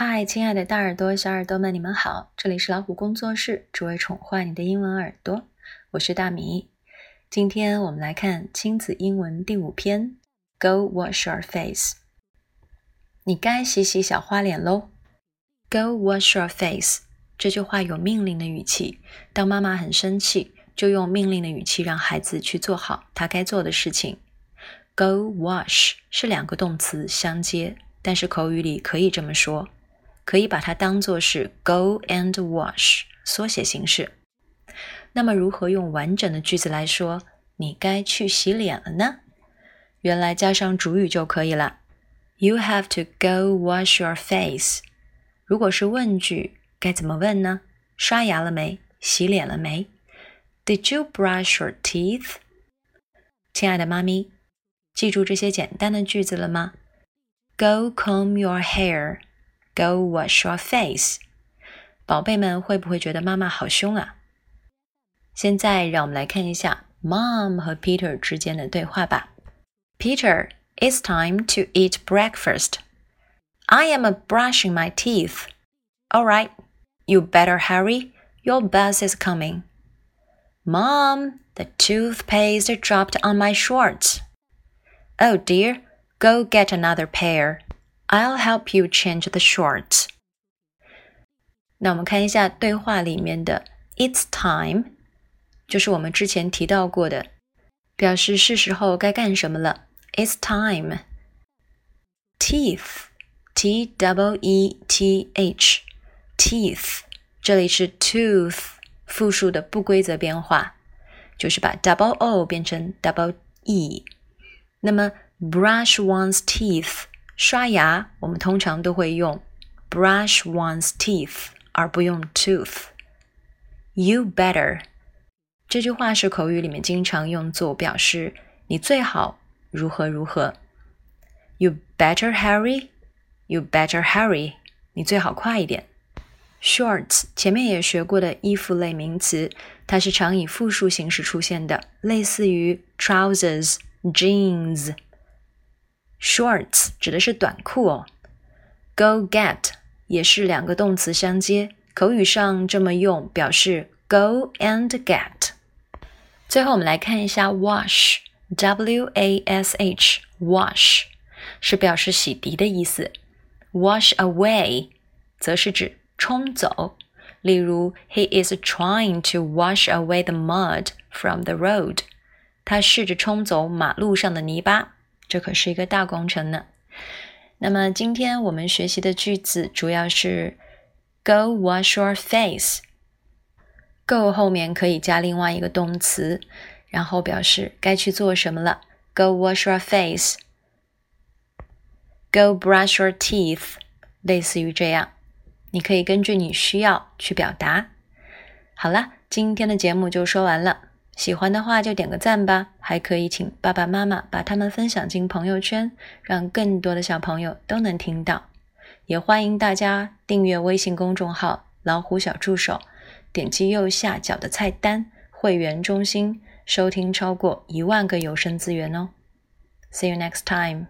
嗨，亲爱的大耳朵、小耳朵们，你们好！这里是老虎工作室，只为宠坏你的英文耳朵。我是大米。今天我们来看亲子英文第五篇：Go wash your face。你该洗洗小花脸喽。Go wash your face。这句话有命令的语气。当妈妈很生气，就用命令的语气让孩子去做好他该做的事情。Go wash 是两个动词相接，但是口语里可以这么说。可以把它当做是 go and wash 缩写形式。那么，如何用完整的句子来说“你该去洗脸了呢”？原来加上主语就可以了。You have to go wash your face。如果是问句，该怎么问呢？刷牙了没？洗脸了没？Did you brush your teeth？亲爱的妈咪，记住这些简单的句子了吗？Go comb your hair。 Go wash your face，宝贝们会不会觉得妈妈好凶啊？现在让我们来看一下 Mom 和 Peter 之间的对话吧。Peter, it's time to eat breakfast. I am brushing my teeth. All right, you better hurry. Your bus is coming. Mom, the toothpaste dropped on my shorts. Oh dear, go get another pair. I'll help you change the shorts。那我们看一下对话里面的 "It's time"，就是我们之前提到过的，表示是时候该干什么了。It's time。Teeth，T W E T H，teeth，这里是 tooth 复数的不规则变化，就是把 double O 变成 double E。那么 brush one's teeth。 刷牙，我们通常都会用 brush one's teeth，而不用 tooth。You better 这句话是口语里面经常用作表示你最好如何如何。You better hurry. You better hurry. 你最好快一点。Shorts 前面也学过的衣服类名词，它是常以复数形式出现的，类似于 trousers、jeans。Shorts 指的是短裤哦。Go get 也是两个动词相接，口语上这么用，表示 go and get。最后我们来看一下 wash，W A S H，wash 是表示洗涤的意思。Wash away 则是指冲走。例如，He is trying to wash away the mud from the road。他试着冲走马路上的泥巴。 这可是一个大工程呢。那么今天我们学习的句子主要是 "Go wash your face"。Go 后面可以加另外一个动词，然后表示该去做什么了。Go wash your face。Go brush your teeth，类似于这样。你可以根据你需要去表达。好了，今天的节目就说完了。喜欢的话就点个赞吧，还可以请爸爸妈妈把它们分享进朋友圈，让更多的小朋友都能听到。也欢迎大家订阅微信公众号“老虎小助手”，点击右下角的菜单“会员中心”，收听超过一万个有声资源哦。See you next time.